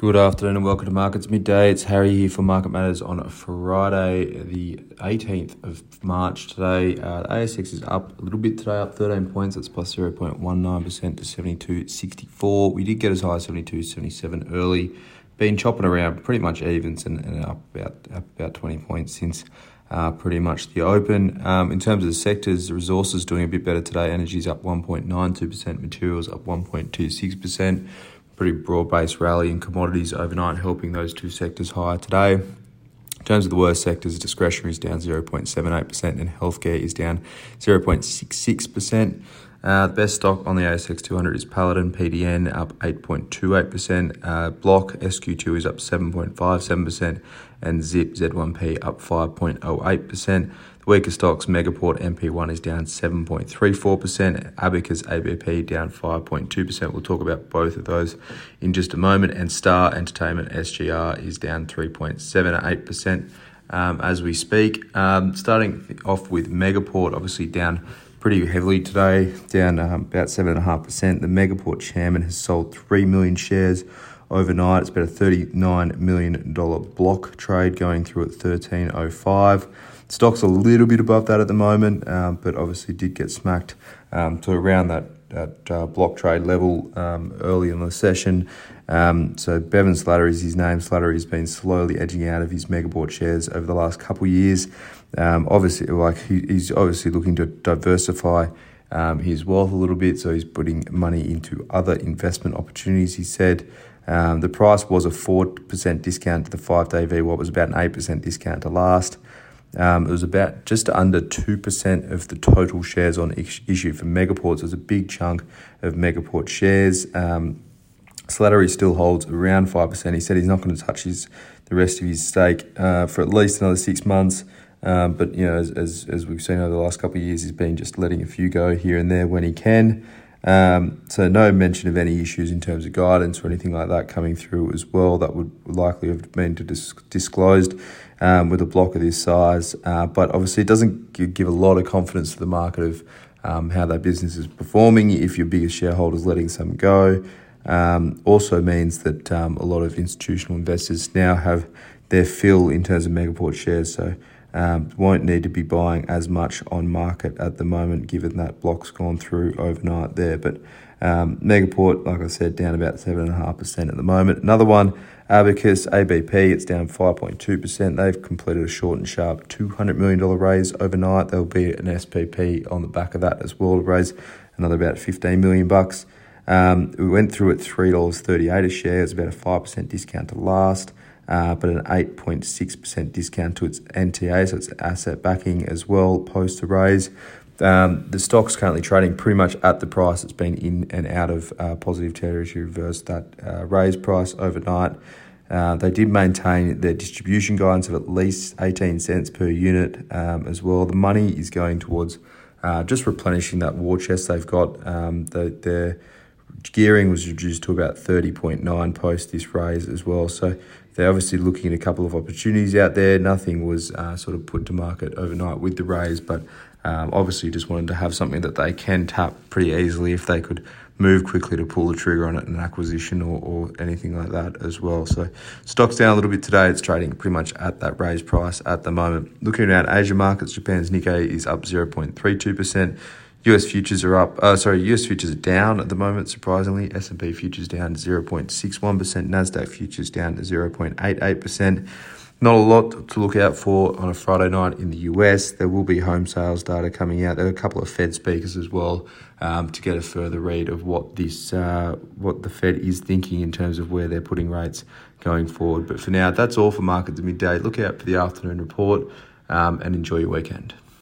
Good afternoon and welcome to Markets Midday. It's Harry here for Market Matters on Friday, the 18th of March today. Uh, ASX is up a little bit today, up 13 points. That's plus 0.19% to 72.64. We did get as high as 72.77 early. Been chopping around pretty much evens and, and up about up about 20 points since uh, pretty much the open. Um, in terms of the sectors, resources doing a bit better today. Energy's up 1.92%, materials up 1.26% pretty broad-based rally in commodities overnight, helping those two sectors higher today. In terms of the worst sectors, discretionary is down 0.78% and healthcare is down 0.66%. Uh, the best stock on the ASX 200 is Paladin PDN up 8.28%. Uh, Block SQ2 is up 7.57%, and Zip Z1P up 5.08%. The weaker stocks, Megaport MP1 is down 7.34%, Abacus ABP down 5.2%. We'll talk about both of those in just a moment. And Star Entertainment SGR is down 3.78% um, as we speak. Um, starting off with Megaport, obviously down pretty heavily today, down um, about 7.5%. The Megaport chairman has sold 3 million shares overnight. It's about a $39 million block trade going through at 1305. Stock's a little bit above that at the moment, um, but obviously did get smacked um, to around that, uh, block trade level um, early in the session. Um, so Bevan Slattery is his name. Slattery has been slowly edging out of his Megaport shares over the last couple of years. Um, obviously, like he, he's obviously looking to diversify um, his wealth a little bit, so he's putting money into other investment opportunities. He said. Um, the price was a 4% discount to the five day VWAP, was about an 8% discount to last. Um, it was about just under 2% of the total shares on issue for Megaport. So was a big chunk of Megaport shares. Um, Slattery still holds around 5%. He said he's not going to touch his the rest of his stake uh, for at least another six months. Um, but, you know, as, as, as, we've seen over the last couple of years, he's been just letting a few go here and there when he can. Um, so no mention of any issues in terms of guidance or anything like that coming through as well. That would likely have been dis- disclosed um, with a block of this size. Uh, but obviously, it doesn't give a lot of confidence to the market of um, how that business is performing. If your biggest shareholder is letting some go, um, also means that um, a lot of institutional investors now have their fill in terms of Megaport shares. So um, won't need to be buying as much on market at the moment, given that block's gone through overnight there. But um, Megaport, like I said, down about 7.5% at the moment. Another one, Abacus ABP, it's down 5.2%. They've completed a short and sharp $200 million raise overnight. There'll be an SPP on the back of that as well to raise another about 15 million bucks. Um, we went through at $3.38 a share. It's about a 5% discount to last uh, but an 8.6% discount to its NTA, so it's asset backing as well post the raise. Um, the stock's currently trading pretty much at the price it's been in and out of uh, positive territory to reverse that uh, raise price overnight. Uh, they did maintain their distribution guidance of at least 18 cents per unit um, as well. The money is going towards uh, just replenishing that war chest they've got. Um, the, their gearing was reduced to about 30.9 post this raise as well. So they're obviously looking at a couple of opportunities out there. Nothing was uh, sort of put to market overnight with the raise, but um, obviously just wanted to have something that they can tap pretty easily if they could move quickly to pull the trigger on it, an acquisition or, or anything like that as well. So stock's down a little bit today. It's trading pretty much at that raised price at the moment. Looking around Asia markets, Japan's Nikkei is up 0.32%. US futures are up. Uh, sorry, US futures are down at the moment. Surprisingly, S and P futures down zero point six one percent. Nasdaq futures down to zero point eight eight percent. Not a lot to look out for on a Friday night in the US. There will be home sales data coming out. There are a couple of Fed speakers as well um, to get a further read of what this uh, what the Fed is thinking in terms of where they're putting rates going forward. But for now, that's all for markets of midday. Look out for the afternoon report um, and enjoy your weekend.